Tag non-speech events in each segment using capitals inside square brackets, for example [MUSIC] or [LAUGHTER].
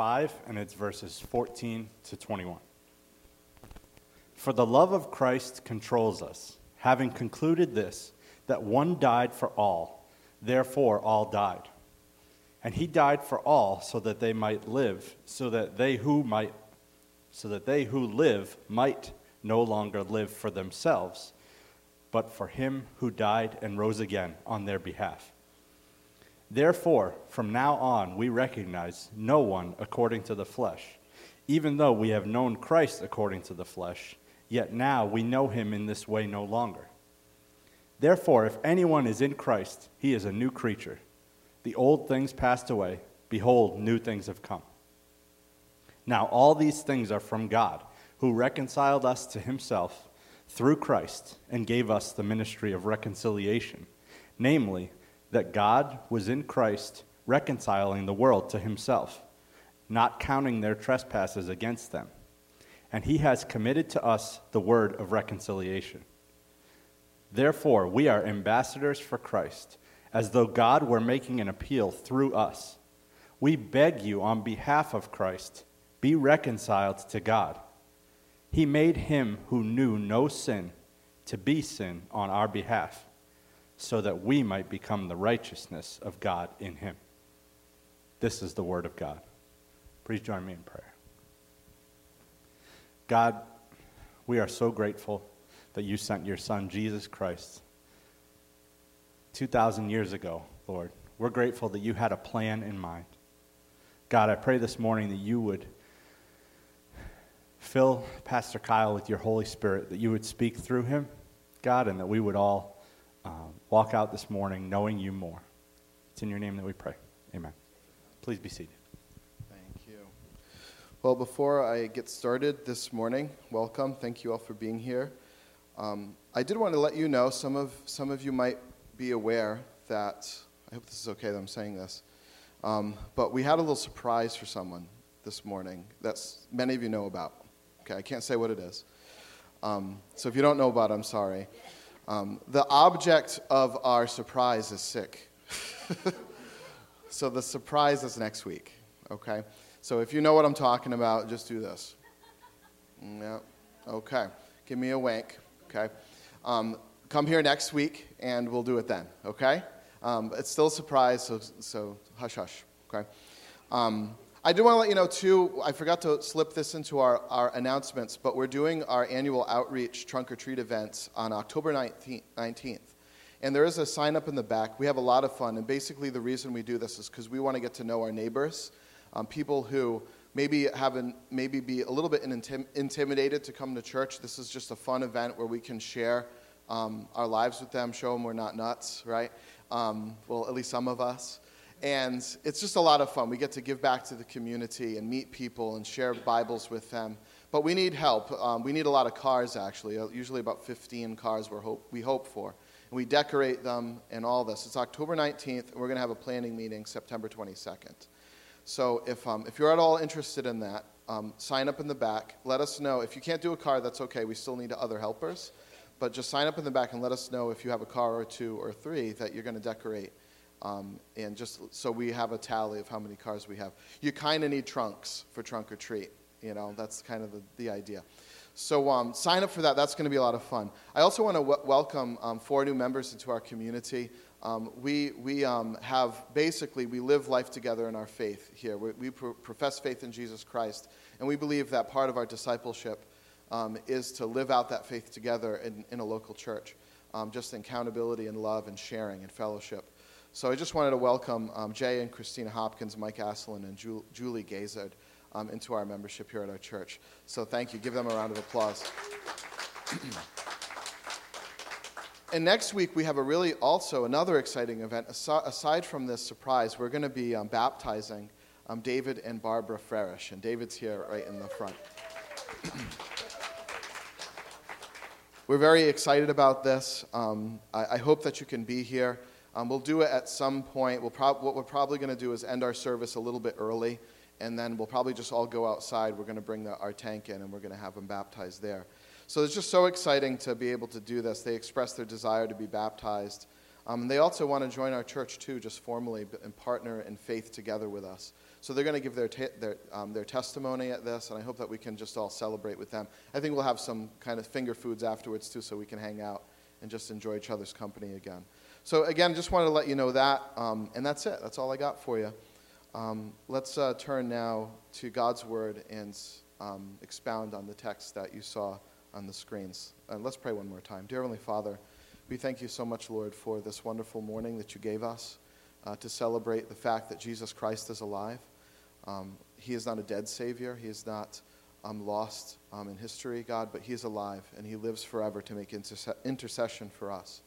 5, and it's verses 14 to 21. For the love of Christ controls us, having concluded this, that one died for all, therefore all died. And he died for all so that they might live, so that they who might so that they who live might no longer live for themselves, but for him who died and rose again on their behalf. Therefore, from now on, we recognize no one according to the flesh. Even though we have known Christ according to the flesh, yet now we know him in this way no longer. Therefore, if anyone is in Christ, he is a new creature. The old things passed away. Behold, new things have come. Now, all these things are from God, who reconciled us to himself through Christ and gave us the ministry of reconciliation, namely, that God was in Christ reconciling the world to himself, not counting their trespasses against them. And he has committed to us the word of reconciliation. Therefore, we are ambassadors for Christ, as though God were making an appeal through us. We beg you on behalf of Christ, be reconciled to God. He made him who knew no sin to be sin on our behalf, so that we might become the righteousness of God in him. This is the word of God. Please join me in prayer. God, we are so grateful that you sent your son, Jesus Christ, 2,000 years ago, Lord. We're grateful that you had a plan in mind. God, I pray this morning that you would fill Pastor Kyle with your Holy Spirit, that you would speak through him, God, and that we would all walk out this morning knowing you more. It's in your name that we pray. Amen. Please be seated. Thank you. Well, before I get started this morning, welcome. Thank you all for being here. Um, I did want to let you know some of some of you might be aware that I hope this is okay that I'm saying this, um, but we had a little surprise for someone this morning that many of you know about. Okay, I can't say what it is. Um, so if you don't know about it, I'm sorry. Um, the object of our surprise is sick. [LAUGHS] so the surprise is next week. Okay. So if you know what I'm talking about, just do this. Yeah. Okay. Give me a wink okay? Um, come here next week and we'll do it then, okay? Um, it's still a surprise, so, so hush hush, okay? Um, I do want to let you know, too, I forgot to slip this into our, our announcements, but we're doing our annual outreach trunk or treat events on October 19th. And there is a sign up in the back. We have a lot of fun, and basically the reason we do this is because we want to get to know our neighbors, um, people who maybe having maybe be a little bit intim- intimidated to come to church. This is just a fun event where we can share um, our lives with them, show them we're not nuts, right? Um, well, at least some of us. And it's just a lot of fun. We get to give back to the community and meet people and share Bibles with them. But we need help. Um, we need a lot of cars, actually, uh, usually about 15 cars we're hope, we hope for. And we decorate them and all this. It's October 19th, and we're going to have a planning meeting September 22nd. So if, um, if you're at all interested in that, um, sign up in the back. Let us know. If you can't do a car, that's okay. We still need other helpers. But just sign up in the back and let us know if you have a car or two or three that you're going to decorate. Um, and just so we have a tally of how many cars we have. You kind of need trunks for trunk or treat. You know, that's kind of the, the idea. So um, sign up for that. That's going to be a lot of fun. I also want to w- welcome um, four new members into our community. Um, we we um, have basically, we live life together in our faith here. We, we profess faith in Jesus Christ, and we believe that part of our discipleship um, is to live out that faith together in, in a local church, just in accountability and love and sharing and fellowship. So I just wanted to welcome um, Jay and Christina Hopkins, Mike Asselin, and Ju- Julie Gazard um, into our membership here at our church. So thank you. Give them a round of applause. [CLEARS THROAT] And next week, we have a really also another exciting event. Aside from this surprise, we're going to be um, baptizing um, David and Barbara Frerish. And David's here right in the front. [CLEARS THROAT] we're very excited about this. Um, I, I, hope that you can be here. Um, we'll do it at some point. We'll prob- what we're probably going to do is end our service a little bit early, and then we'll probably just all go outside. We're going to bring the, our tank in, and we're going to have them baptized there. So it's just so exciting to be able to do this. They express their desire to be baptized Um, they also want to join our church too, just formally, and partner in faith together with us. So they're going to give their, ta- their, um, their testimony at this, and I hope that we can just all celebrate with them. I think we'll have some kind of finger foods afterwards too, so we can hang out and just enjoy each other's company again. So again, just wanted to let you know that, um, and that's it. That's all I got for you. Um, let's uh, turn now to God's Word and um, expound on the text that you saw on the screens. Uh, let's pray one more time. Dear Heavenly Father, we thank you so much, Lord, for this wonderful morning that you gave us uh, to celebrate the fact that Jesus Christ is alive. Um, he is not a dead Savior. He is not um, lost um, in history, God, but He is alive and He lives forever to make interse- intercession for us.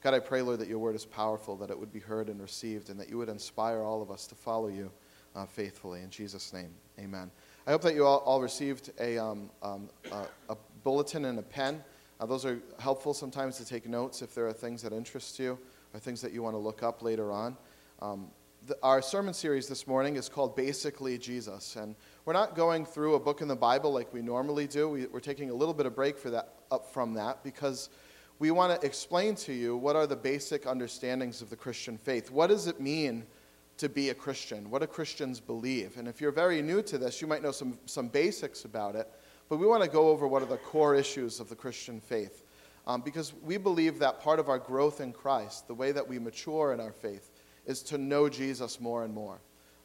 God, I pray, Lord, that your word is powerful, that it would be heard and received, and that you would inspire all of us to follow you uh, faithfully. In Jesus' name, amen. I hope that you all, all received a, um, um, a, bulletin and a pen. Uh, those are helpful sometimes to take notes if there are things that interest you or things that you want to look up later on. Um, the, our sermon series this morning is called Basically Jesus. And we're not going through a book in the Bible like we normally do. We, are taking a little bit of break for that, up from that because we want to explain to you what are the basic understandings of the Christian faith. What does it mean to be a Christian? What do Christians believe? And if you're very new to this, you might know some, some basics about it. But we want to go over what are the core issues of the Christian faith. Um, because we believe that part of our growth in Christ, the way that we mature in our faith, is to know Jesus more and more.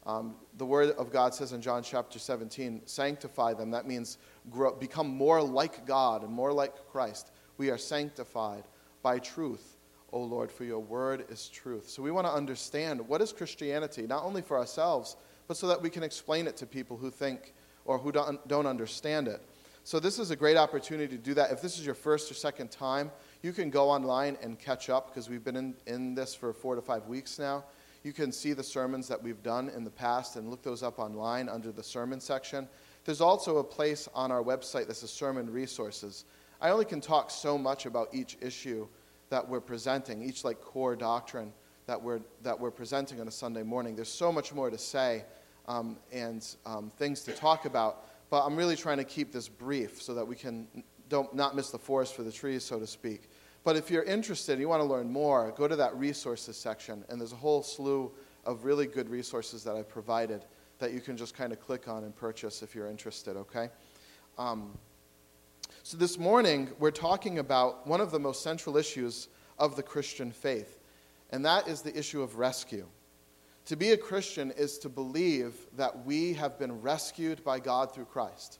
Um, the Word of God says in John chapter 17, sanctify them. That means grow, become more like God and more like Christ. We are sanctified by truth, O Lord, for your word is truth. So we want to understand what is Christianity, not only for ourselves, but so that we can explain it to people who think or who don't, don't understand it. So this is a great opportunity to do that. If this is your first or second time, you can go online and catch up because we've been in, in this for four to five weeks now. You can see the sermons that we've done in the past and look those up online under the sermon section. There's also a place on our website that's a sermon resources. I only can talk so much about each issue that we're presenting, each like core doctrine that we're, that we're presenting on a Sunday morning. There's so much more to say um, and um, things to talk about, but I'm really trying to keep this brief so that we can don't not miss the forest for the trees, so to speak. But if you're interested you want to learn more, go to that resources section, and there's a whole slew of really good resources that I've provided that you can just kind of click on and purchase if you're interested, okay? Um, so this morning, we're talking about one of the most central issues of the Christian faith, and that is the issue of rescue. To be a Christian is to believe that we have been rescued by God through Christ.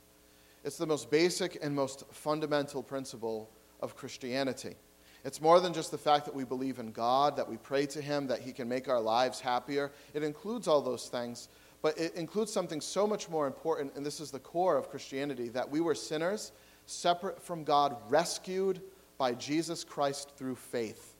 It's the most basic and most fundamental principle of Christianity. It's more than just the fact that we believe in God, that we pray to Him, that He can make our lives happier. It includes all those things, but it includes something so much more important, and this is the core of Christianity that we were sinners, separate from God, rescued by Jesus Christ through faith.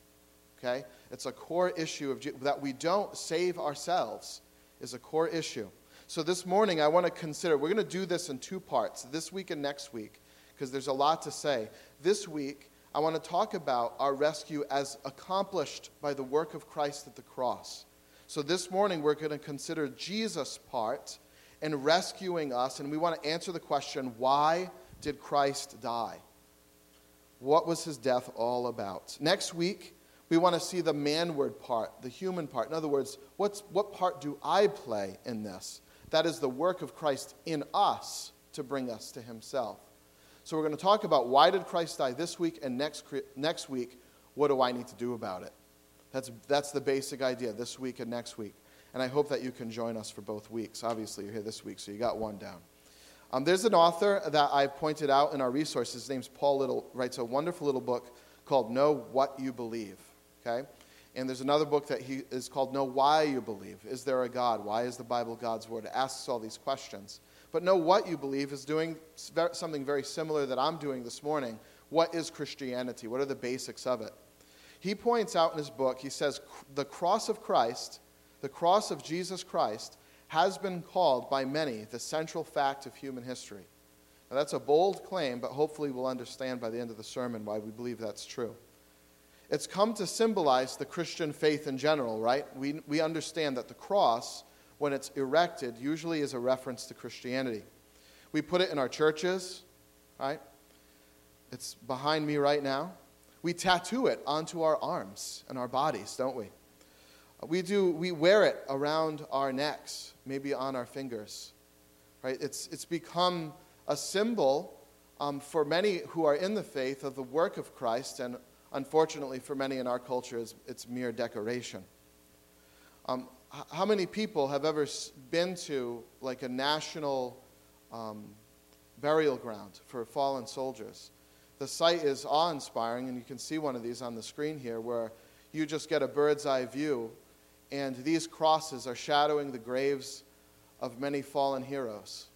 Okay? It's a core issue of that we don't save ourselves is a core issue. So this morning I want to consider we're going to do this in two parts, this week and next week, because there's a lot to say. This week I want to talk about our rescue as accomplished by the work of Christ at the cross. So this morning, we're going to consider Jesus' part in rescuing us, and we want to answer the question why did Christ die? What was his death all about? Next week, we want to see the manward part, the human part. In other words, what's, what part do I play in this? That is the work of Christ in us to bring us to himself. So we're going to talk about why did Christ die this week and next, next week, what do I need to do about it? That's, that's the basic idea this week and next week. And I hope that you can join us for both weeks. Obviously, you're here this week, so you got one down. Um, there's an author that I pointed out in our resources. His name's Paul Little, writes a wonderful little book called Know What You Believe. Okay? And there's another book that he is called Know Why You Believe. Is there a God? Why is the Bible God's Word? It asks all these questions. But know what you believe is doing something very similar that I'm doing this morning. What is Christianity? What are the basics of it? He points out in his book, he says, the cross of Christ, the cross of Jesus Christ, has been called by many the central fact of human history. Now, that's a bold claim, but hopefully we'll understand by the end of the sermon why we believe that's true. It's come to symbolize the Christian faith in general, right? We, we understand that the cross when it's erected, usually is a reference to Christianity. We put it in our churches, right? It's behind me right now. we tattoo it onto our arms and our bodies, don't we? We do, we wear it around our necks, maybe on our fingers. Right? It's, it's become a symbol um, for many who are in the faith of the work of Christ, and unfortunately for many in our culture, it's, it's mere decoration. Um, how many people have ever been to like a national um, burial ground for fallen soldiers? The site is awe inspiring, and you can see one of these on the screen here where you just get a bird's eye view, and these crosses are shadowing the graves of many fallen heroes.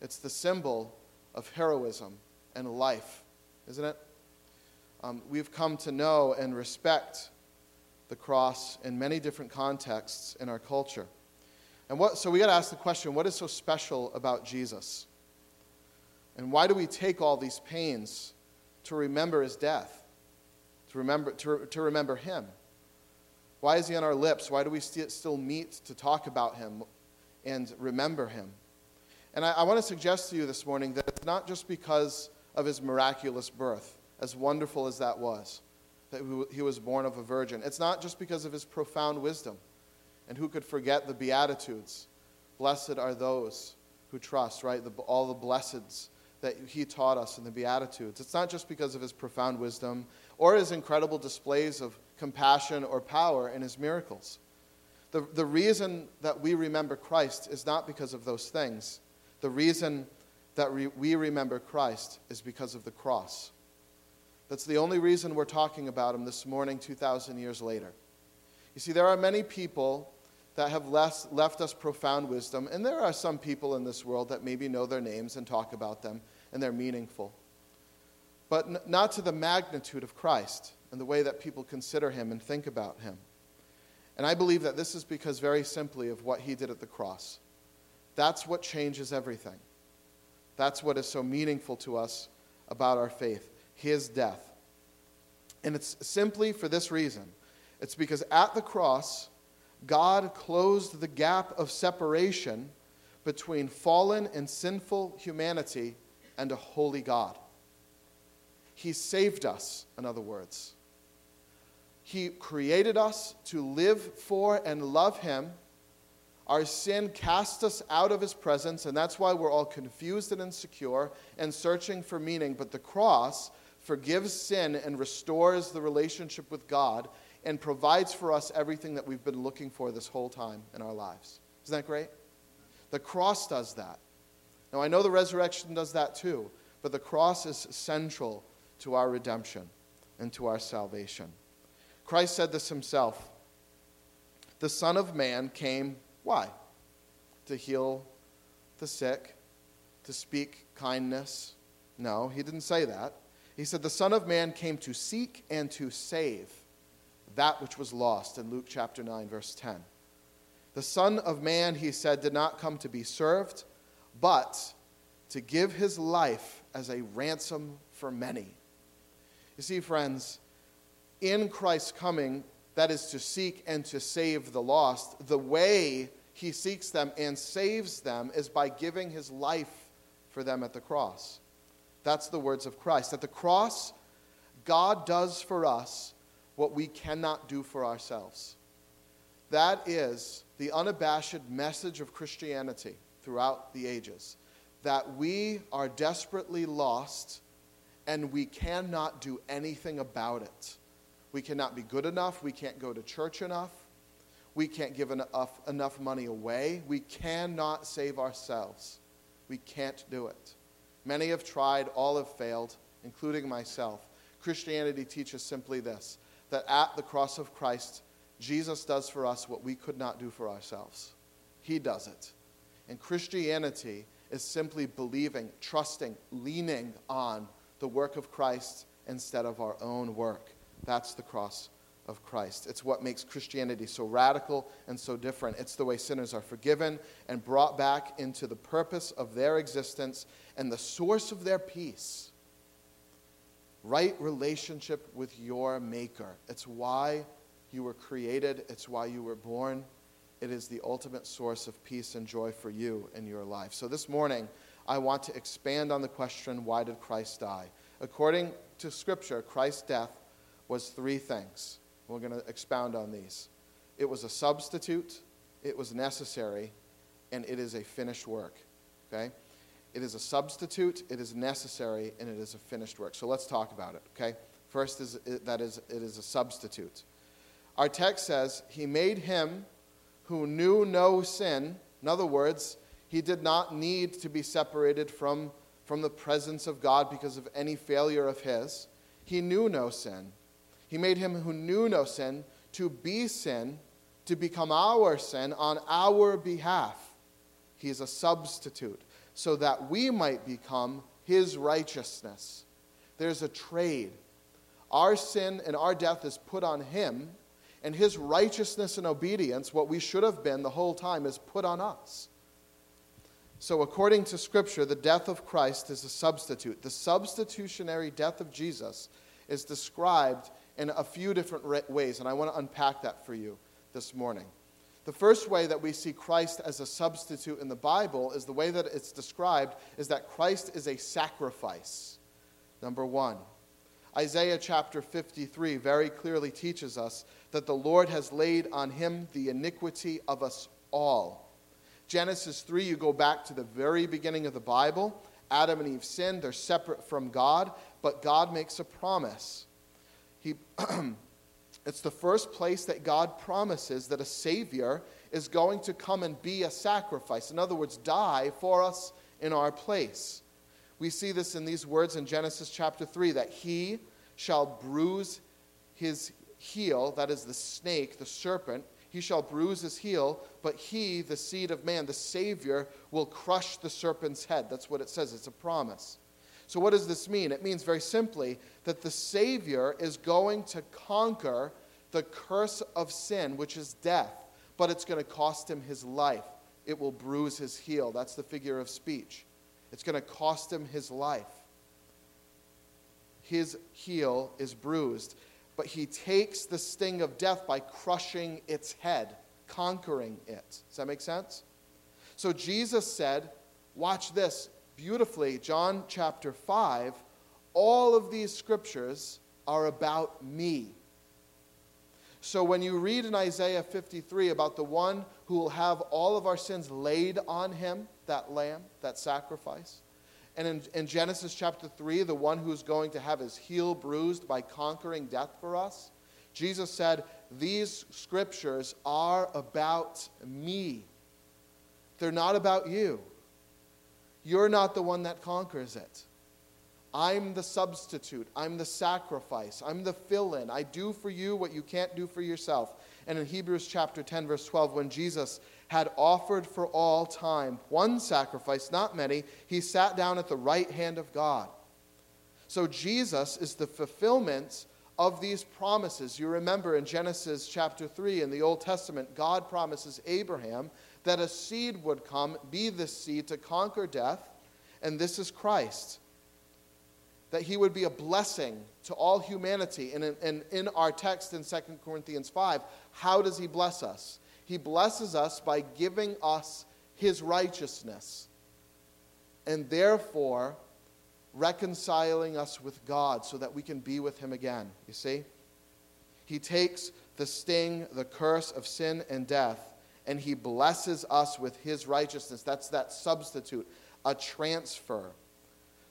It's the symbol of heroism and life, isn't it? Um, we've come to know and respect the cross in many different contexts in our culture. And what, so we got to ask the question what is so special about Jesus? And why do we take all these pains to remember his death, to remember, to, to remember him? Why is he on our lips? Why do we st- still meet to talk about him and remember him? And I, I want to suggest to you this morning that it's not just because of his miraculous birth, as wonderful as that was, that he was born of a virgin. It's not just because of his profound wisdom. And who could forget the Beatitudes? Blessed are those who trust, right? The, all the blesseds that he taught us in the Beatitudes. It's not just because of his profound wisdom or his incredible displays of compassion or power in his miracles. The, the reason that we remember Christ is not because of those things. The reason that re- we remember Christ is because of the cross. That's the only reason we're talking about him this morning, 2,000 years later. You see, there are many people that have less, left us profound wisdom, and there are some people in this world that maybe know their names and talk about them, and they're meaningful. But n- not to the magnitude of Christ and the way that people consider him and think about him. And I believe that this is because, very simply, of what he did at the cross. That's what changes everything. That's what is so meaningful to us about our faith his death. And it's simply for this reason it's because at the cross, God closed the gap of separation between fallen and sinful humanity and a holy God. He saved us, in other words. He created us to live for and love Him our sin cast us out of his presence, and that's why we're all confused and insecure and searching for meaning. But the cross forgives sin and restores the relationship with God and provides for us everything that we've been looking for this whole time in our lives. Isn't that great? The cross does that. Now, I know the resurrection does that too, but the cross is central to our redemption and to our salvation. Christ said this himself The Son of Man came why? To heal the sick, to speak kindness. No, he didn't say that. He said, The Son of Man came to seek and to save that which was lost in Luke chapter 9, verse 10. The Son of Man, he said, did not come to be served, but to give his life as a ransom for many. You see, friends, in Christ's coming, that is to seek and to save the lost, the way he seeks them and saves them is by giving his life for them at the cross. That's the words of Christ. At the cross, God does for us what we cannot do for ourselves. That is the unabashed message of Christianity throughout the ages that we are desperately lost and we cannot do anything about it. We cannot be good enough. We can't go to church enough. We can't give enough, enough money away. We cannot save ourselves. We can't do it. Many have tried, all have failed, including myself. Christianity teaches simply this that at the cross of Christ, Jesus does for us what we could not do for ourselves. He does it. And Christianity is simply believing, trusting, leaning on the work of Christ instead of our own work. That's the cross of Christ. It's what makes Christianity so radical and so different. It's the way sinners are forgiven and brought back into the purpose of their existence and the source of their peace. Right relationship with your Maker. It's why you were created, it's why you were born. It is the ultimate source of peace and joy for you in your life. So this morning, I want to expand on the question why did Christ die? According to Scripture, Christ's death was three things. We're going to expound on these. It was a substitute, it was necessary, and it is a finished work. Okay? It is a substitute, it is necessary, and it is a finished work. So let's talk about it. Okay? First is that is it is a substitute. Our text says, He made him who knew no sin. In other words, he did not need to be separated from, from the presence of God because of any failure of his. He knew no sin. He made him who knew no sin to be sin, to become our sin on our behalf. He is a substitute so that we might become his righteousness. There's a trade. Our sin and our death is put on him, and his righteousness and obedience, what we should have been the whole time, is put on us. So, according to Scripture, the death of Christ is a substitute. The substitutionary death of Jesus is described in a few different ways, and I want to unpack that for you this morning. The first way that we see Christ as a substitute in the Bible is the way that it's described is that Christ is a sacrifice. Number one. Isaiah chapter 53 very clearly teaches us that the Lord has laid on him the iniquity of us all. Genesis 3, you go back to the very beginning of the Bible. Adam and Eve sinned, they're separate from God, but God makes a promise. He, [CLEARS THROAT] it's the first place that God promises that a Savior is going to come and be a sacrifice. In other words, die for us in our place. We see this in these words in Genesis chapter 3 that he shall bruise his heel, that is the snake, the serpent, he shall bruise his heel, but he, the seed of man, the Savior, will crush the serpent's head. That's what it says. It's a promise. So, what does this mean? It means very simply that the Savior is going to conquer the curse of sin, which is death, but it's going to cost him his life. It will bruise his heel. That's the figure of speech. It's going to cost him his life. His heel is bruised but he takes the sting of death by crushing its head, conquering it. Does that make sense? So Jesus said, watch this beautifully, John chapter 5, all of these scriptures are about me. So when you read in Isaiah 53 about the one who will have all of our sins laid on him, that lamb, that sacrifice, and in, in, Genesis chapter 3, the one who's going to have his heel bruised by conquering death for us, Jesus said, These scriptures are about me. They're not about you. You're not the one that conquers it. I'm the substitute. I'm the sacrifice. I'm the fill in. I do for you what you can't do for yourself. And in Hebrews chapter 10, verse 12, when Jesus had offered for all time one sacrifice, not many, he sat down at the right hand of God. So Jesus is the fulfillment of these promises. You remember in Genesis chapter 3 in the Old Testament, God promises Abraham that a seed would come, be the seed to conquer death, and this is Christ. That he would be a blessing to all humanity. And in, in, in our text in 2 Corinthians 5, how does he bless us? He blesses us by giving us his righteousness and therefore reconciling us with God so that we can be with him again. You see? He takes the sting, the curse of sin and death, and he blesses us with his righteousness. That's that substitute, a transfer.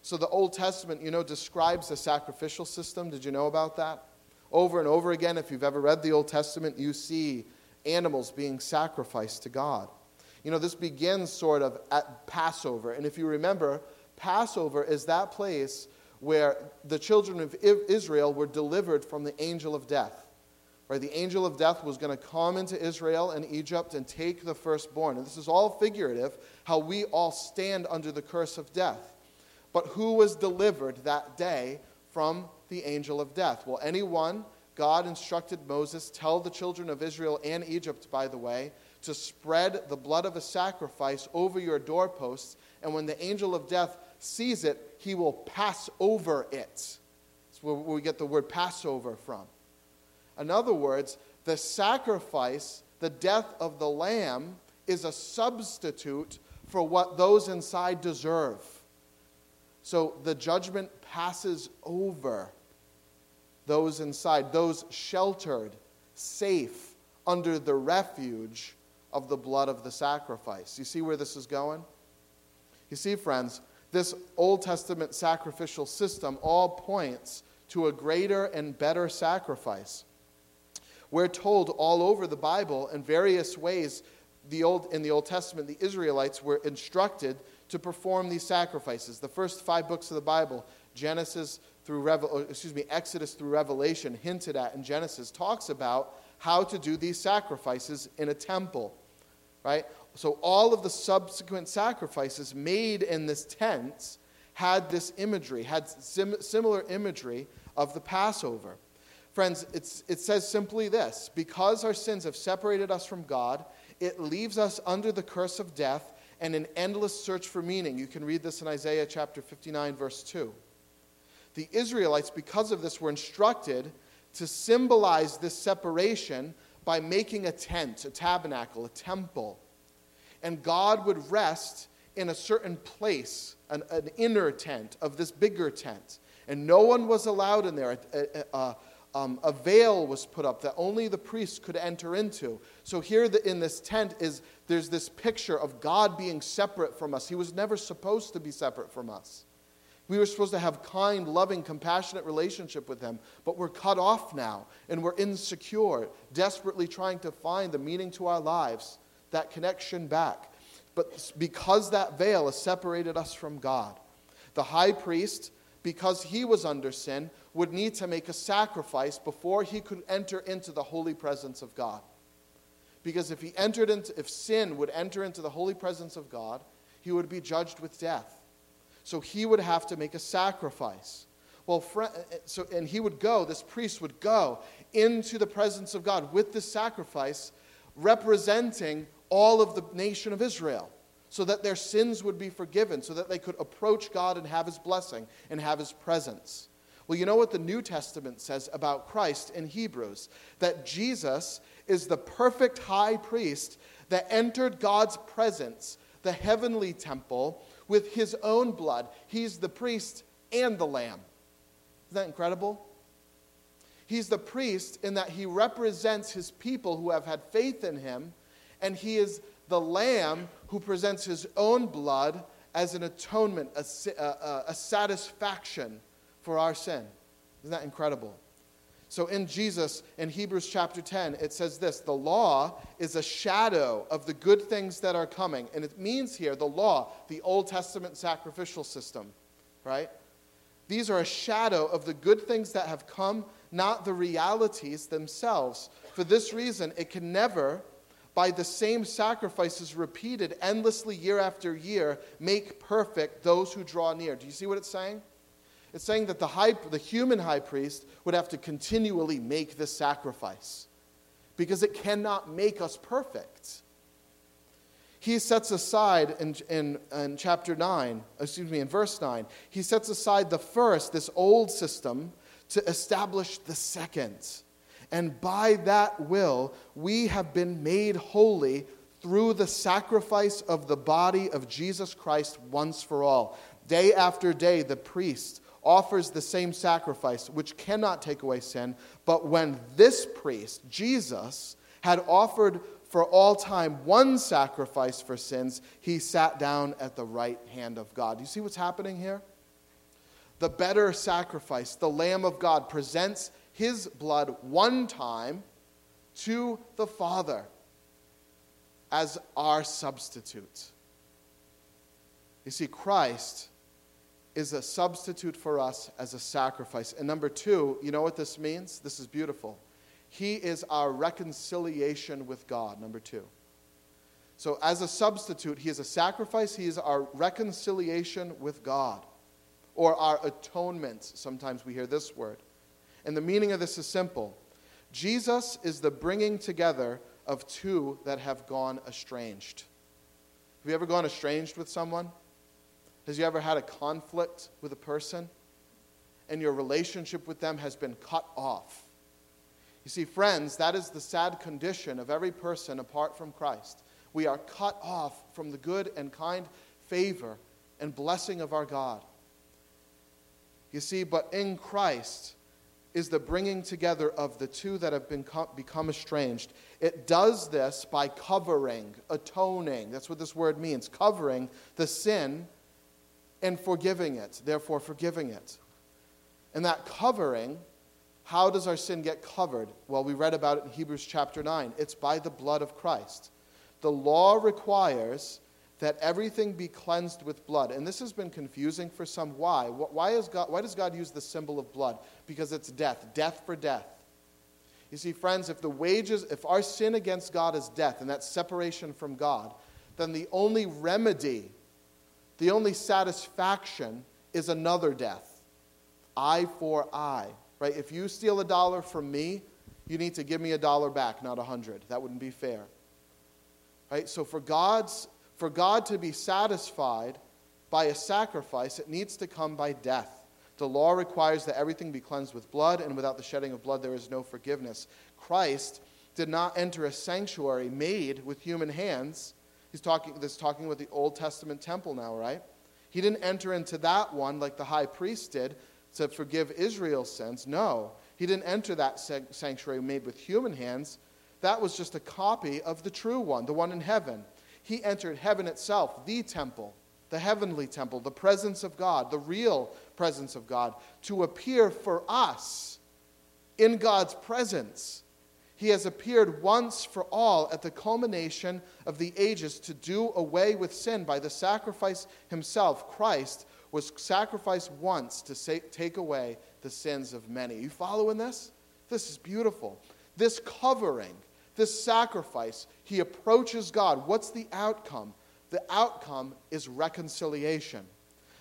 So the Old Testament, you know, describes the sacrificial system. Did you know about that? Over and over again, if you've ever read the Old Testament, you see animals being sacrificed to God. You know, this begins sort of at Passover. And if you remember, Passover is that place where the children of Israel were delivered from the angel of death. Right? The angel of death was going to come into Israel and Egypt and take the firstborn. And this is all figurative, how we all stand under the curse of death. But who was delivered that day from the angel of death? Well, anyone God instructed Moses, Tell the children of Israel and Egypt, by the way, to spread the blood of a sacrifice over your doorposts, and when the angel of death sees it, he will pass over it. That's where we get the word Passover from. In other words, the sacrifice, the death of the lamb, is a substitute for what those inside deserve. So the judgment passes over those inside, those sheltered, safe under the refuge of the blood of the sacrifice. You see where this is going? You see, friends, this Old Testament sacrificial system all points to a greater and better sacrifice. We're told all over the Bible in various ways the Old, in the Old Testament, the Israelites were instructed to perform these sacrifices. The first five books of the Bible, Genesis through Revel, uh, excuse me, Exodus through Revelation, hinted at in Genesis, talks about how to do these sacrifices in a temple, right? So all of the subsequent sacrifices made in this tent had this imagery, had sim- similar imagery of the Passover. Friends, it says simply this because our sins have separated us from God, it leaves us under the curse of death and an endless search for meaning. You can read this in Isaiah chapter 59, verse 2. The Israelites, because of this, were instructed to symbolize this separation by making a tent, a tabernacle, a temple. And God would rest in a certain place, an, an inner tent of this bigger tent. And no one was allowed in there. A, a, um, a veil was put up that only the priests could enter into. So here the, in this tent is there's this picture of God being separate from us. He was never supposed to be separate from us. We were supposed to have kind, loving, compassionate relationship with him, but we're cut off now and we're insecure, desperately trying to find the meaning to our lives, that connection back. But because that veil has separated us from God, the high priest, because he was under sin, would need to make a sacrifice before he could enter into the holy presence of God. Because if he entered into if sin would enter into the holy presence of God, he would be judged with death. So he would have to make a sacrifice. Well, uh, uh, so, and he would go, this priest would go into the presence of God with this sacrifice, representing all of the nation of Israel, so that their sins would be forgiven, so that they could approach God and have his blessing and have his presence. Well, you know what the New Testament says about Christ in Hebrews? That Jesus is the perfect high priest that entered God's presence, the heavenly temple, with his own blood. He's the priest and the lamb. Isn't that incredible? He's the priest in that he represents his people who have had faith in him, and he is the lamb who presents his own blood as an atonement, a, a, a satisfaction for our sin. Isn't that incredible? So in Jesus, in Hebrews chapter 10, it says this the law is a shadow of the good things that are coming. And it means here the law, the Old Testament sacrificial system, right? These are a shadow of the good things that have come, not the realities themselves. For this reason, it can never, by the same sacrifices repeated endlessly year after year, make perfect those who draw near. Do you see what it's saying? It's saying that the, high, the human high priest would have to continually make this sacrifice because it cannot make us perfect. He sets aside in, in, in chapter 9, excuse me, in verse 9, he sets aside the first, this old system, to establish the second. And by that will, we have been made holy through the sacrifice of the body of Jesus Christ once for all. Day after day, the priest offers the same sacrifice, which cannot take away sin. But when this priest, Jesus, had offered for all time one sacrifice for sins, he sat down at the right hand of God. Do you see what's happening here? The better sacrifice, the Lamb of God, presents his blood one time to the Father as our substitute. You see, Christ is a substitute for us as a sacrifice. And number two, you know what this means? This is beautiful. He is our reconciliation with God, number two. So, as a substitute, he is a sacrifice, he is our reconciliation with God, or our atonement. Sometimes we hear this word. And the meaning of this is simple Jesus is the bringing together of two that have gone estranged. Have you ever gone estranged with someone? Has you ever had a conflict with a person and your relationship with them has been cut off? You see, friends, that is the sad condition of every person apart from Christ. We are cut off from the good and kind favor and blessing of our God. You see, but in Christ, is the bringing together of the two that have been co- become estranged. It does this by covering, atoning. That's what this word means covering the sin and forgiving it, therefore, forgiving it. And that covering, how does our sin get covered? Well, we read about it in Hebrews chapter 9. It's by the blood of Christ. The law requires that everything be cleansed with blood. And this has been confusing for some. Why? Why, is God, why does God use the symbol of blood? Because it's death, death for death. You see, friends, if the wages, if our sin against God is death, and that separation from God, then the only remedy, the only satisfaction is another death. Eye for eye. Right? If you steal a dollar from me, you need to give me a dollar back, not a hundred. That wouldn't be fair. Right? So for God's for God to be satisfied by a sacrifice, it needs to come by death. The law requires that everything be cleansed with blood, and without the shedding of blood, there is no forgiveness. Christ did not enter a sanctuary made with human hands. He's talking, this talking about the Old Testament temple now, right? He didn't enter into that one like the high priest did to forgive Israel's sins. No, he didn't enter that sanctuary made with human hands. That was just a copy of the true one, the one in heaven. He entered heaven itself, the temple, the heavenly temple, the presence of God, the real presence of God, to appear for us in God's presence. He has appeared once for all at the culmination of the ages to do away with sin by the sacrifice himself. Christ was sacrificed once to say, take away the sins of many. You following this? This is beautiful. This covering this sacrifice, he approaches God. What's the outcome? The outcome is reconciliation.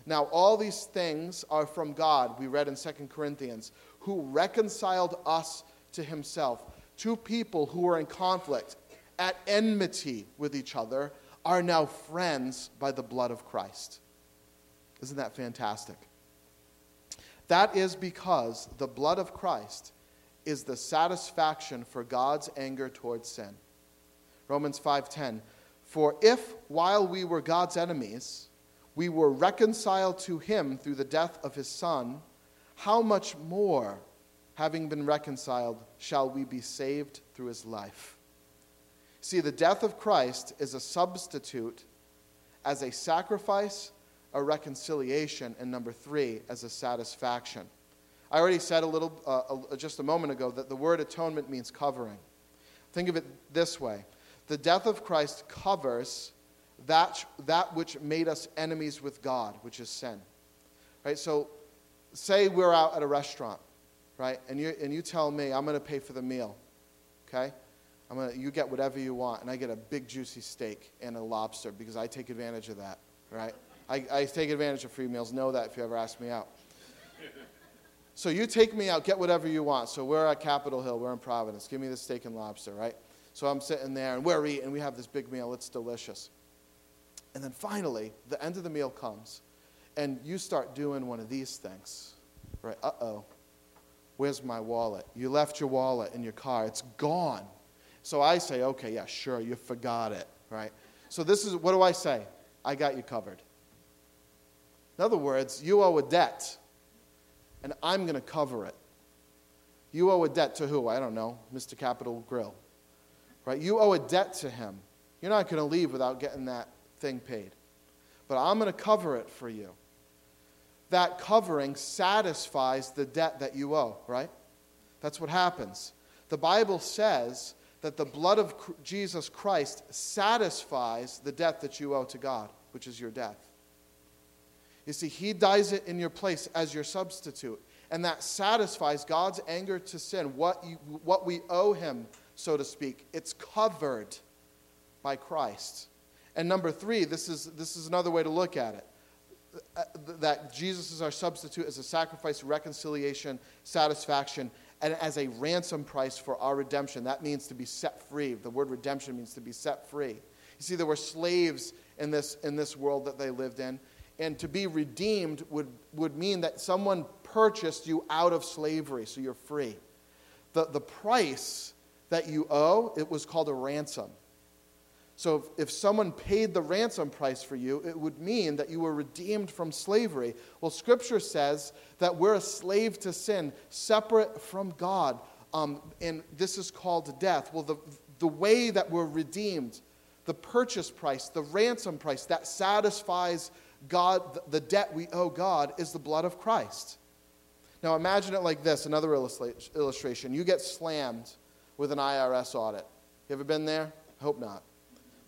Now, all these things are from God, we read in 2 Corinthians, who reconciled us to himself. Two people who were in conflict, at enmity with each other, are now friends by the blood of Christ. Isn't that fantastic? That is because the blood of Christ is the satisfaction for God's anger towards sin. Romans 5:10 For if while we were God's enemies we were reconciled to him through the death of his son how much more having been reconciled shall we be saved through his life. See the death of Christ is a substitute as a sacrifice, a reconciliation and number 3 as a satisfaction. I already said a little, uh, just a moment ago, that the word atonement means covering. Think of it this way the death of Christ covers that, that which made us enemies with God, which is sin. Right? So, say we're out at a restaurant, right? And you, and you tell me, I'm going to pay for the meal, okay? I'm gonna, you get whatever you want, and I get a big juicy steak and a lobster because I take advantage of that, right? I, I take advantage of free meals. Know that if you ever ask me out. [LAUGHS] So you take me out, get whatever you want. So we're at Capital Grille, we're in Providence. Give me the steak and lobster, right? So I'm sitting there and we're eating, we have this big meal, it's delicious. And then finally, the end of the meal comes, and you start doing one of these things, right? Uh oh, where's my wallet? You left your wallet in your car, it's gone. So I say, okay, yeah, sure, you forgot it, right? So this is, what do I say? I got you covered. In other words, you owe a debt and I'm going to cover it. You owe a debt to who? I don't know, Mr. Capital Grille, Right? You owe a debt to him. You're not going to leave without getting that thing paid. But I'm going to cover it for you. That covering satisfies the debt that you owe, right? That's what happens. The Bible says that the blood of Jesus Christ satisfies the debt that you owe to God, which is your death. You see, He dies it in your place as your substitute. And that satisfies God's anger to sin, what, you, what we owe Him, so to speak. It's covered by Christ. And number three, this is, this is another way to look at it Uh, that Jesus is our substitute as a sacrifice, reconciliation, satisfaction, and as a ransom price for our redemption. That means to be set free. The word redemption means to be set free. You see, there were slaves in this, in this world that they lived in, and to be redeemed would, would mean that someone purchased you out of slavery, so you're free. The, the price that you owe, it was called a ransom. So if, someone paid the ransom price for you, it would mean that you were redeemed from slavery. Well, Scripture says that we're a slave to sin, separate from God. Um, and this is called death. Well, the, the way that we're redeemed, the purchase price, the ransom price that satisfies God, the debt we owe God, is the blood of Christ. Now imagine it like this another illustration. You get slammed with an IRS audit. You ever been there? Hope not.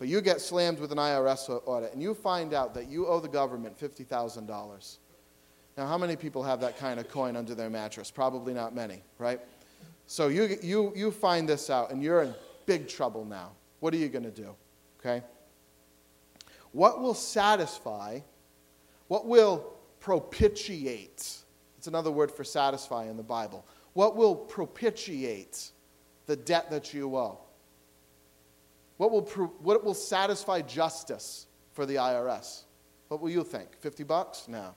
But you get slammed with an IRS audit and you find out that you owe the government $50,000. Now, how many people have that kind of coin under their mattress? Probably not many, right? So you, you, you find this out and you're in big trouble now. What are you going to do? Okay? What will satisfy, what will propitiate? It's another word for satisfy in the Bible. What will propitiate the debt that you owe? What will, what will satisfy justice for the IRS? What will you think? 50 bucks? No.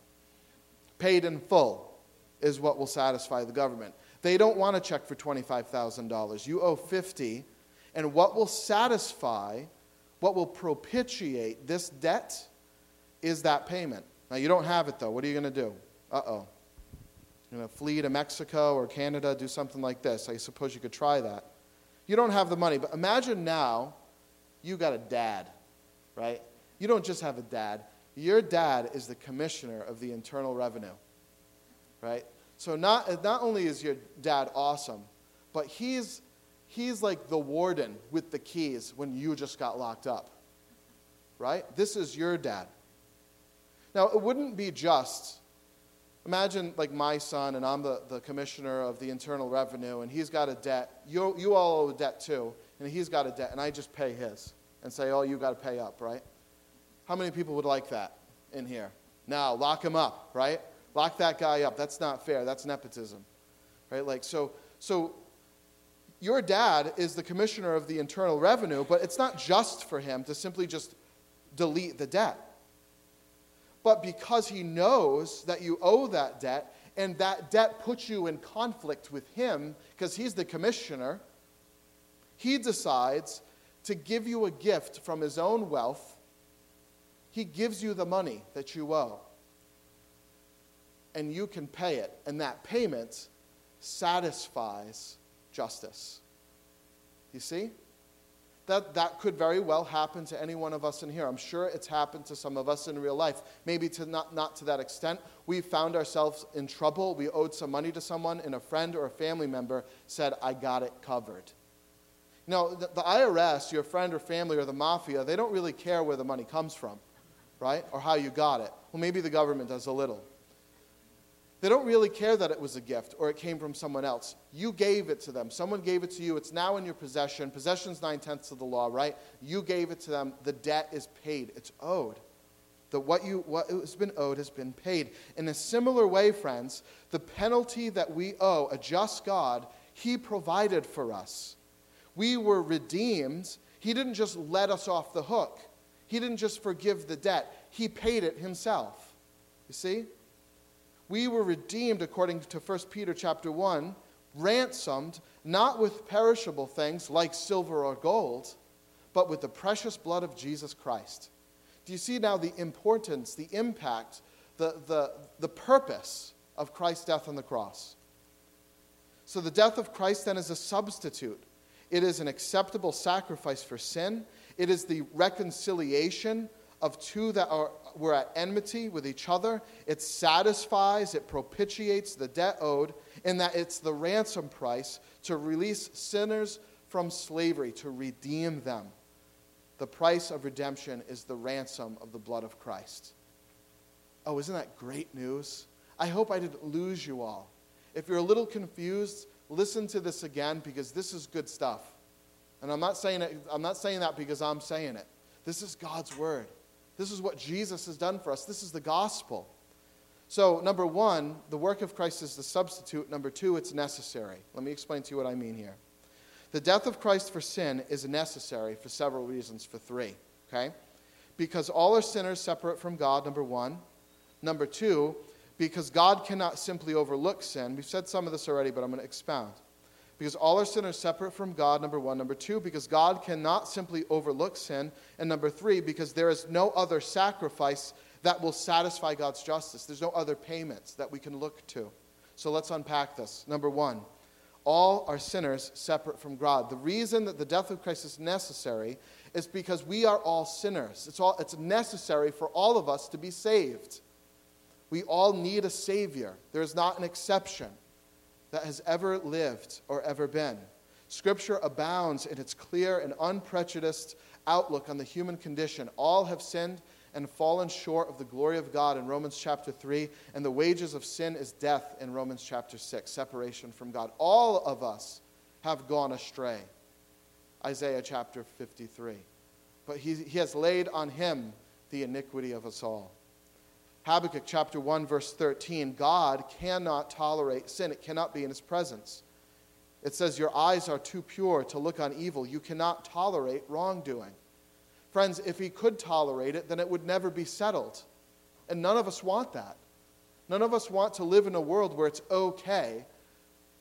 Paid in full is what will satisfy the government. They don't want a check for $25,000. You owe 50, and what will satisfy, what will propitiate this debt is that payment. Now you don't have it though. What are you going to do? Uh-oh. You're going to flee to Mexico or Canada, do something like this. I suppose you could try that. You don't have the money, but imagine now you got a dad, right? You don't just have a dad. Your dad is the commissioner of the Internal Revenue, right? So not, not only is your dad awesome, but he's, he's like the warden with the keys when you just got locked up, right? This is your dad. Now, it wouldn't be just, imagine like my son and I'm the, the commissioner of the Internal Revenue and he's got a debt. You, you all owe a debt too and he's got a debt, and I just pay his and say, oh, you got to pay up, right? How many people would like that in here? Now, lock him up, right? Lock that guy up. That's not fair. That's nepotism, right? Like, so, so your dad is the commissioner of the Internal Revenue, but it's not just for him to simply just delete the debt. But because he knows that you owe that debt, and that debt puts you in conflict with him because he's the commissioner, he decides to give you a gift from his own wealth. He gives you the money that you owe. And you can pay it. And that payment satisfies justice. You see? That, that could very well happen to any one of us in here. I'm sure it's happened to some of us in real life. Maybe to not, not to that extent. We found ourselves in trouble. We owed some money to someone, and a friend or a family member said, I got it covered. Know, the, the IRS, your friend or family or the mafia, they don't really care where the money comes from, right? Or how you got it. Well, maybe the government does a little. They don't really care that it was a gift or it came from someone else. You gave it to them. Someone gave it to you. It's now in your possession. Possession's nine tenths of the law, right? You gave it to them. The debt is paid. It's owed. That what you what has been owed has been paid. In a similar way, friends, the penalty that we owe a just God, He provided for us we were redeemed, he didn't just let us off the hook. He didn't just forgive the debt, he paid it himself. You see? We were redeemed according to 1 Peter chapter 1, ransomed not with perishable things like silver or gold, but with the precious blood of Jesus Christ. Do you see now the importance, the impact, the, the, the purpose of Christ's death on the cross? So the death of Christ then is a substitute it is an acceptable sacrifice for sin. It is the reconciliation of two that are, were at enmity with each other. It satisfies, it propitiates the debt owed, in that it's the ransom price to release sinners from slavery, to redeem them. The price of redemption is the ransom of the blood of Christ. Oh, isn't that great news? I hope I didn't lose you all. If you're a little confused, listen to this again because this is good stuff. And I'm not saying it, I'm not saying that because I'm saying it. This is God's word. This is what Jesus has done for us. This is the gospel. So, number one, the work of Christ is the substitute. Number two, it's necessary. Let me explain to you what I mean here. The death of Christ for sin is necessary for several reasons, for three, okay? Because all are sinners separate from God, number one. Number two, because God cannot simply overlook sin. We've said some of this already, but I'm going to expound. Because all our sin are separate from God, number one. Number two, because God cannot simply overlook sin. And number three, because there is no other sacrifice that will satisfy God's justice. There's no other payments that we can look to. So let's unpack this. Number one, all are sinners separate from God. The reason that the death of Christ is necessary is because we are all sinners. It's, all, it's necessary for all of us to be saved. We all need a Savior. There is not an exception that has ever lived or ever been. Scripture abounds in its clear and unprejudiced outlook on the human condition. All have sinned and fallen short of the glory of God in Romans chapter 3, and the wages of sin is death in Romans chapter 6, separation from God. All of us have gone astray. Isaiah chapter 53. But he, he has laid on him the iniquity of us all. Habakkuk chapter 1, verse 13 God cannot tolerate sin, it cannot be in his presence. It says, Your eyes are too pure to look on evil. You cannot tolerate wrongdoing. Friends, if he could tolerate it, then it would never be settled. And none of us want that. None of us want to live in a world where it's okay,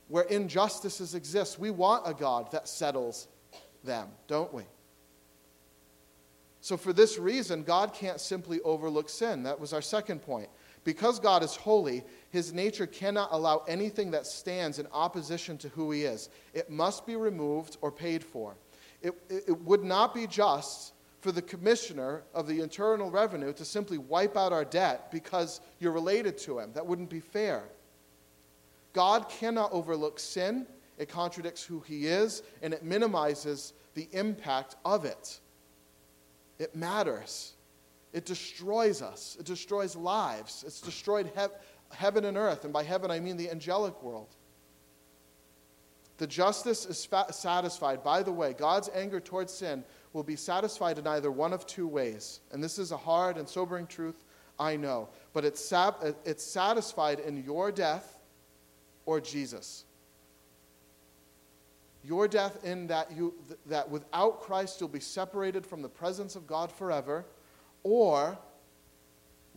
where injustices exist. We want a God that settles them, don't we? So, for this reason, God can't simply overlook sin. That was our second point. Because God is holy, his nature cannot allow anything that stands in opposition to who he is. It must be removed or paid for. It, it, would not be just for the commissioner of the Internal Revenue to simply wipe out our debt because you're related to him. That wouldn't be fair. God cannot overlook sin, it contradicts who he is, and it minimizes the impact of it. It matters. It destroys us, it destroys lives. It's destroyed he- heaven and earth, and by heaven I mean the angelic world. The justice is fa- satisfied. By the way, God's anger towards sin will be satisfied in either one of two ways. And this is a hard and sobering truth, I know. But it's, sab- it's satisfied in your death or Jesus. Your death in that, you, that without Christ you'll be separated from the presence of God forever, or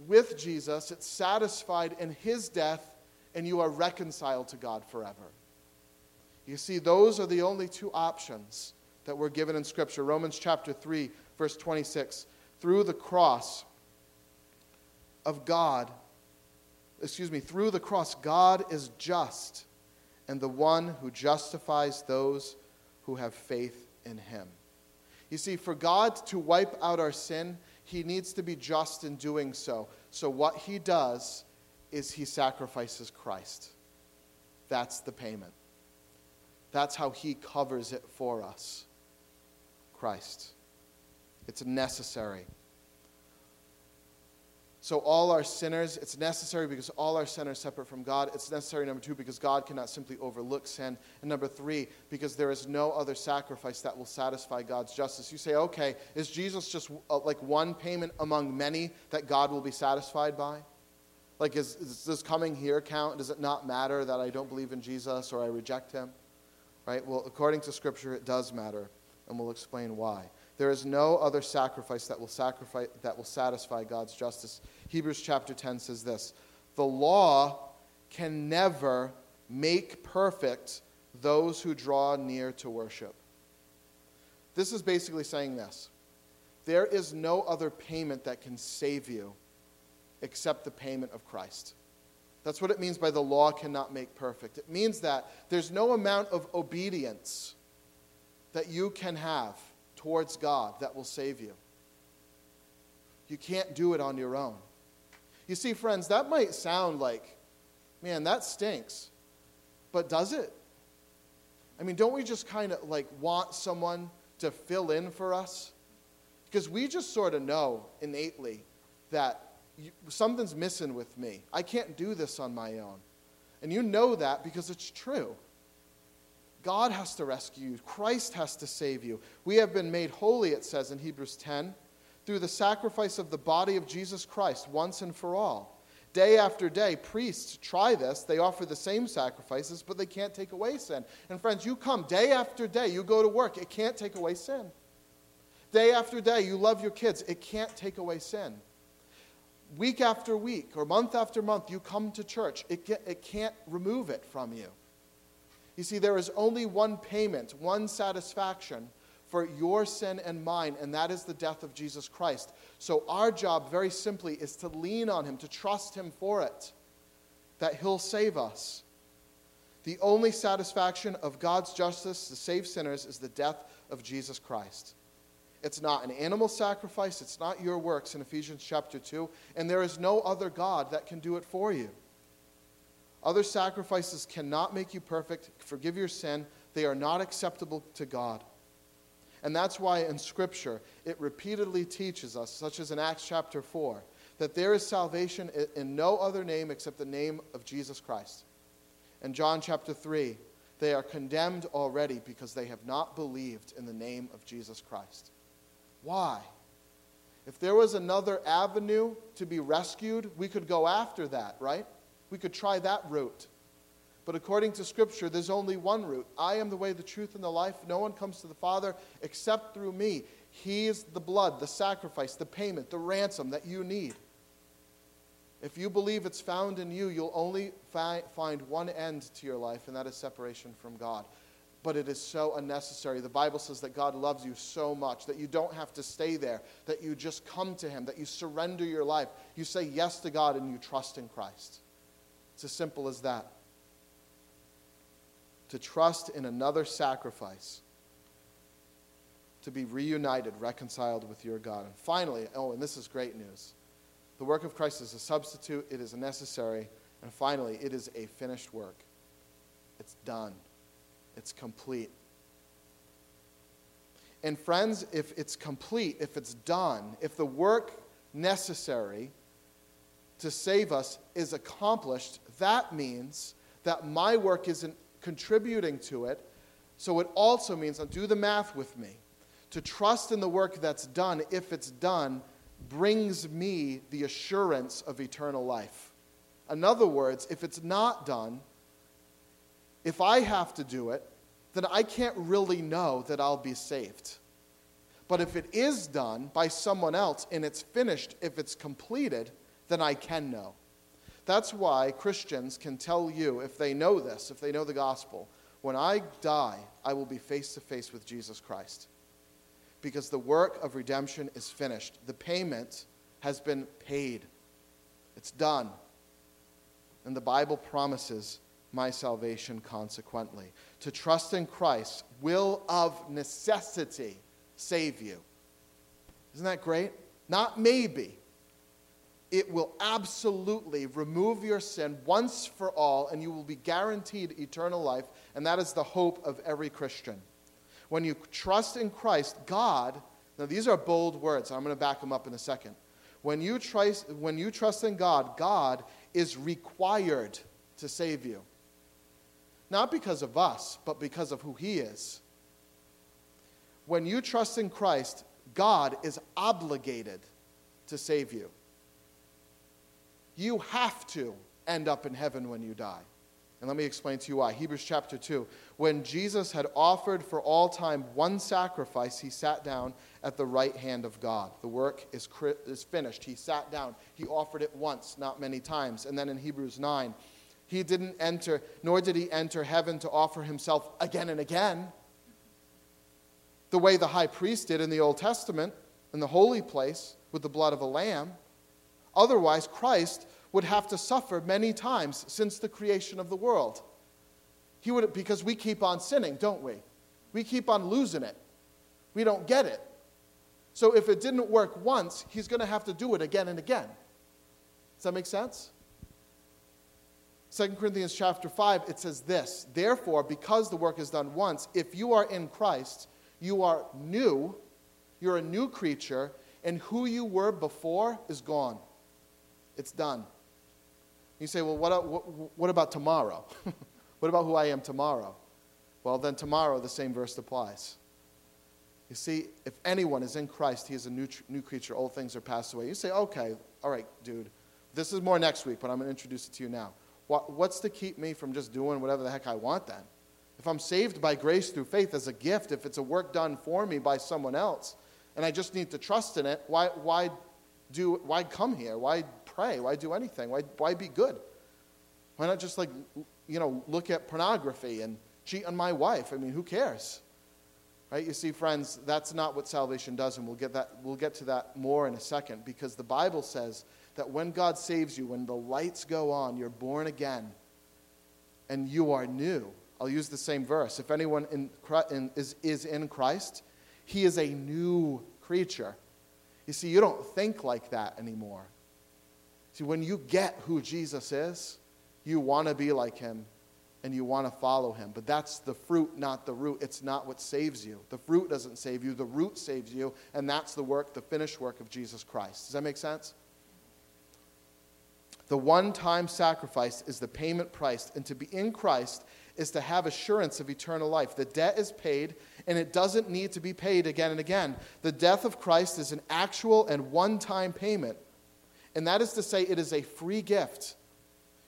with Jesus, it's satisfied in his death and you are reconciled to God forever. You see, those are the only two options that we're given in Scripture. Romans chapter 3, verse 26. Through the cross of God, excuse me, through the cross, God is just and the one who justifies those who have faith in him. You see, for God to wipe out our sin, he needs to be just in doing so. So, what he does is he sacrifices Christ. That's the payment. That's how he covers it for us. Christ. It's necessary. So, all are sinners. It's necessary because all are sinners separate from God. It's necessary, number two, because God cannot simply overlook sin. And number three, because there is no other sacrifice that will satisfy God's justice. You say, okay, is Jesus just uh, like one payment among many that God will be satisfied by? Like, is, is this coming here count? Does it not matter that I don't believe in Jesus or I reject him? Right? Well, according to Scripture, it does matter and we'll explain why. There is no other sacrifice that will, sacrifice, that will satisfy God's justice. Hebrews chapter 10 says this The law can never make perfect those who draw near to worship. This is basically saying this there is no other payment that can save you except the payment of Christ. That's what it means by the law cannot make perfect. It means that there's no amount of obedience that you can have towards God that will save you. You can't do it on your own. You see, friends, that might sound like, man, that stinks. But does it? I mean, don't we just kind of like want someone to fill in for us? Because we just sort of know innately that you, something's missing with me. I can't do this on my own. And you know that because it's true. God has to rescue you. Christ has to save you. We have been made holy, it says in Hebrews 10, through the sacrifice of the body of Jesus Christ once and for all. Day after day, priests try this. They offer the same sacrifices, but they can't take away sin. And friends, you come day after day, you go to work, it can't take away sin. Day after day, you love your kids, it can't take away sin. Week after week or month after month, you come to church, it, it can't remove it from you. You see, there is only one payment, one satisfaction for your sin and mine, and that is the death of Jesus Christ. So, our job, very simply, is to lean on Him, to trust Him for it, that He'll save us. The only satisfaction of God's justice to save sinners is the death of Jesus Christ. It's not an animal sacrifice, it's not your works in Ephesians chapter 2, and there is no other God that can do it for you. Other sacrifices cannot make you perfect, forgive your sin, they are not acceptable to God. And that's why in Scripture it repeatedly teaches us, such as in Acts chapter 4, that there is salvation in no other name except the name of Jesus Christ. In John chapter 3, they are condemned already because they have not believed in the name of Jesus Christ. Why? If there was another avenue to be rescued, we could go after that, right? We could try that route. But according to Scripture, there's only one route. I am the way, the truth, and the life. No one comes to the Father except through me. He is the blood, the sacrifice, the payment, the ransom that you need. If you believe it's found in you, you'll only fi- find one end to your life, and that is separation from God. But it is so unnecessary. The Bible says that God loves you so much that you don't have to stay there, that you just come to Him, that you surrender your life. You say yes to God and you trust in Christ. It's as simple as that to trust in another sacrifice, to be reunited, reconciled with your God. And finally, oh, and this is great news the work of Christ is a substitute, it is a necessary, and finally, it is a finished work. It's done, it's complete. And friends, if it's complete, if it's done, if the work necessary to save us is accomplished, that means that my work isn't contributing to it. So it also means, do the math with me, to trust in the work that's done, if it's done, brings me the assurance of eternal life. In other words, if it's not done, if I have to do it, then I can't really know that I'll be saved. But if it is done by someone else and it's finished, if it's completed, then I can know. That's why Christians can tell you, if they know this, if they know the gospel, when I die, I will be face to face with Jesus Christ. Because the work of redemption is finished. The payment has been paid, it's done. And the Bible promises my salvation consequently. To trust in Christ will of necessity save you. Isn't that great? Not maybe it will absolutely remove your sin once for all, and you will be guaranteed eternal life. And that is the hope of every Christian. When you trust in Christ, God, now these are bold words, I'm going to back them up in a second. When you, trust, when you trust in God, God is required to save you. Not because of us, but because of who He is. When you trust in Christ, God is obligated to save you you have to end up in heaven when you die. And let me explain to you why. Hebrews chapter 2. When Jesus had offered for all time one sacrifice, he sat down at the right hand of God. The work is, is finished. He sat down. He offered it once, not many times. And then in Hebrews 9, he didn't enter, nor did he enter heaven to offer himself again and again, the way the high priest did in the Old Testament, in the holy place, with the blood of a lamb. Otherwise, Christ would have to suffer many times since the creation of the world. He would, because we keep on sinning, don't we? We keep on losing it. We don't get it. So if it didn't work once, he's going to have to do it again and again. Does that make sense? 2 Corinthians chapter 5, it says this Therefore, because the work is done once, if you are in Christ, you are new, you're a new creature, and who you were before is gone. It's done. You say, well, what, uh, what, what about tomorrow? [LAUGHS] what about who I am tomorrow? Well, then tomorrow the same verse applies. You see, if anyone is in Christ, he is a new, new creature. Old things are passed away. You say, okay, all right, dude. This is more next week, but I'm going to introduce it to you now. What, what's to keep me from just doing whatever the heck I want then? If I'm saved by grace through faith as a gift, if it's a work done for me by someone else, and I just need to trust in it, why, why, do, why come here? Why pray? Why do anything? Why, why be good? Why not just like, you know, look at pornography and cheat on my wife. I mean, who cares? Right? You see, friends, that's not what salvation does, and we'll get, that, we'll get to that more in a second because the Bible says that when God saves you, when the lights go on, you're born again and you are new. I'll use the same verse. If anyone in, in, is, is in Christ, he is a new creature. You see, you don't think like that anymore. See, when you get who Jesus is, you want to be like him and you want to follow him. But that's the fruit, not the root. It's not what saves you. The fruit doesn't save you, the root saves you, and that's the work, the finished work of Jesus Christ. Does that make sense? The one time sacrifice is the payment price, and to be in Christ is to have assurance of eternal life. The debt is paid, and it doesn't need to be paid again and again. The death of Christ is an actual and one time payment and that is to say, it is a free gift.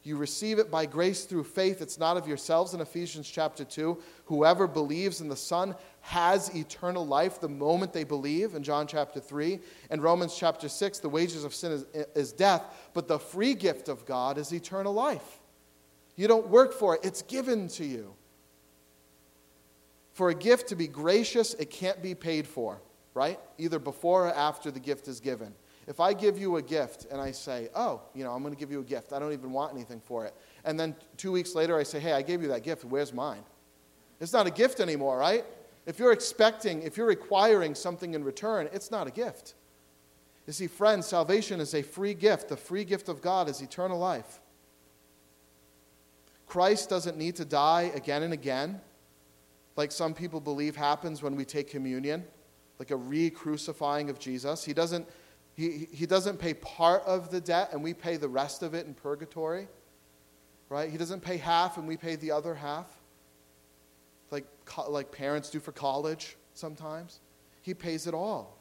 You receive it by grace through faith. It's not of yourselves in Ephesians chapter 2. Whoever believes in the Son has eternal life the moment they believe in John chapter 3. And Romans chapter 6, the wages of sin is, is death, but the free gift of God is eternal life. You don't work for it, it's given to you. For a gift to be gracious, it can't be paid for, right? Either before or after the gift is given. If I give you a gift and I say, oh, you know, I'm going to give you a gift, I don't even want anything for it. And then two weeks later I say, hey, I gave you that gift, where's mine? It's not a gift anymore, right? If you're expecting, if you're requiring something in return, it's not a gift. You see, friends, salvation is a free gift. The free gift of God is eternal life. Christ doesn't need to die again and again, like some people believe happens when we take communion, like a re crucifying of Jesus. He doesn't he, he doesn't pay part of the debt and we pay the rest of it in purgatory, right? He doesn't pay half and we pay the other half, like, like parents do for college sometimes. He pays it all.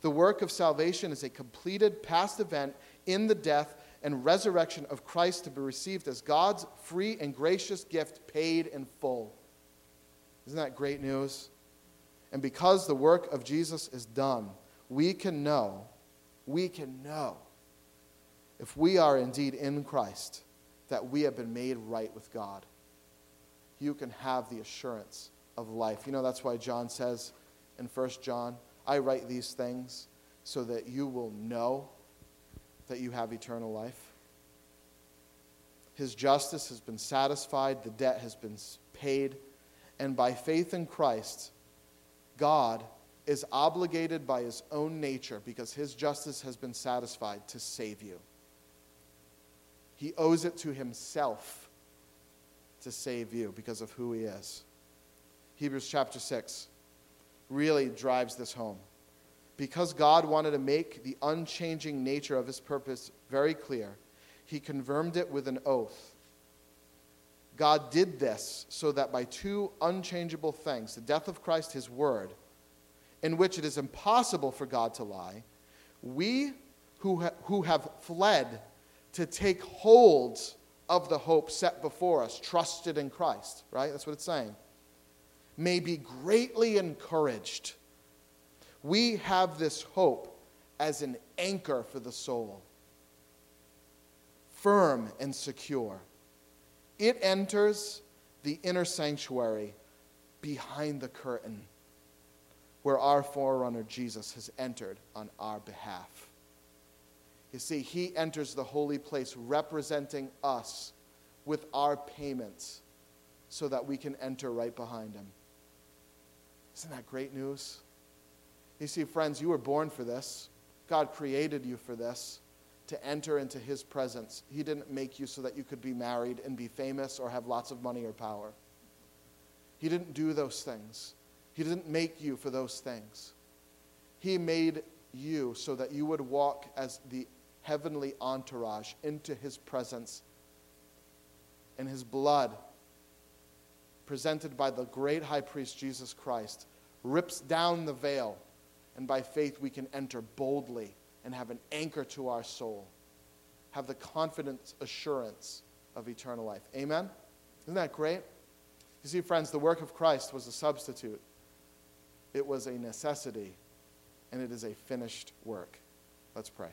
The work of salvation is a completed past event in the death and resurrection of Christ to be received as God's free and gracious gift paid in full. Isn't that great news? And because the work of Jesus is done, we can know we can know if we are indeed in Christ that we have been made right with God. You can have the assurance of life. You know, that's why John says in 1 John, I write these things so that you will know that you have eternal life. His justice has been satisfied, the debt has been paid, and by faith in Christ, God is obligated by his own nature because his justice has been satisfied to save you. He owes it to himself to save you because of who he is. Hebrews chapter 6 really drives this home. Because God wanted to make the unchanging nature of his purpose very clear, he confirmed it with an oath. God did this so that by two unchangeable things, the death of Christ, his word, in which it is impossible for God to lie, we who, ha- who have fled to take hold of the hope set before us, trusted in Christ, right? That's what it's saying, may be greatly encouraged. We have this hope as an anchor for the soul, firm and secure. It enters the inner sanctuary behind the curtain where our forerunner Jesus has entered on our behalf. You see, he enters the holy place representing us with our payments so that we can enter right behind him. Isn't that great news? You see, friends, you were born for this. God created you for this, to enter into his presence. He didn't make you so that you could be married and be famous or have lots of money or power. He didn't do those things. He didn't make you for those things. He made you so that you would walk as the heavenly entourage into his presence. And his blood, presented by the great high priest Jesus Christ, rips down the veil. And by faith, we can enter boldly and have an anchor to our soul, have the confident assurance of eternal life. Amen? Isn't that great? You see, friends, the work of Christ was a substitute. It was a necessity, and it is a finished work. Let's pray.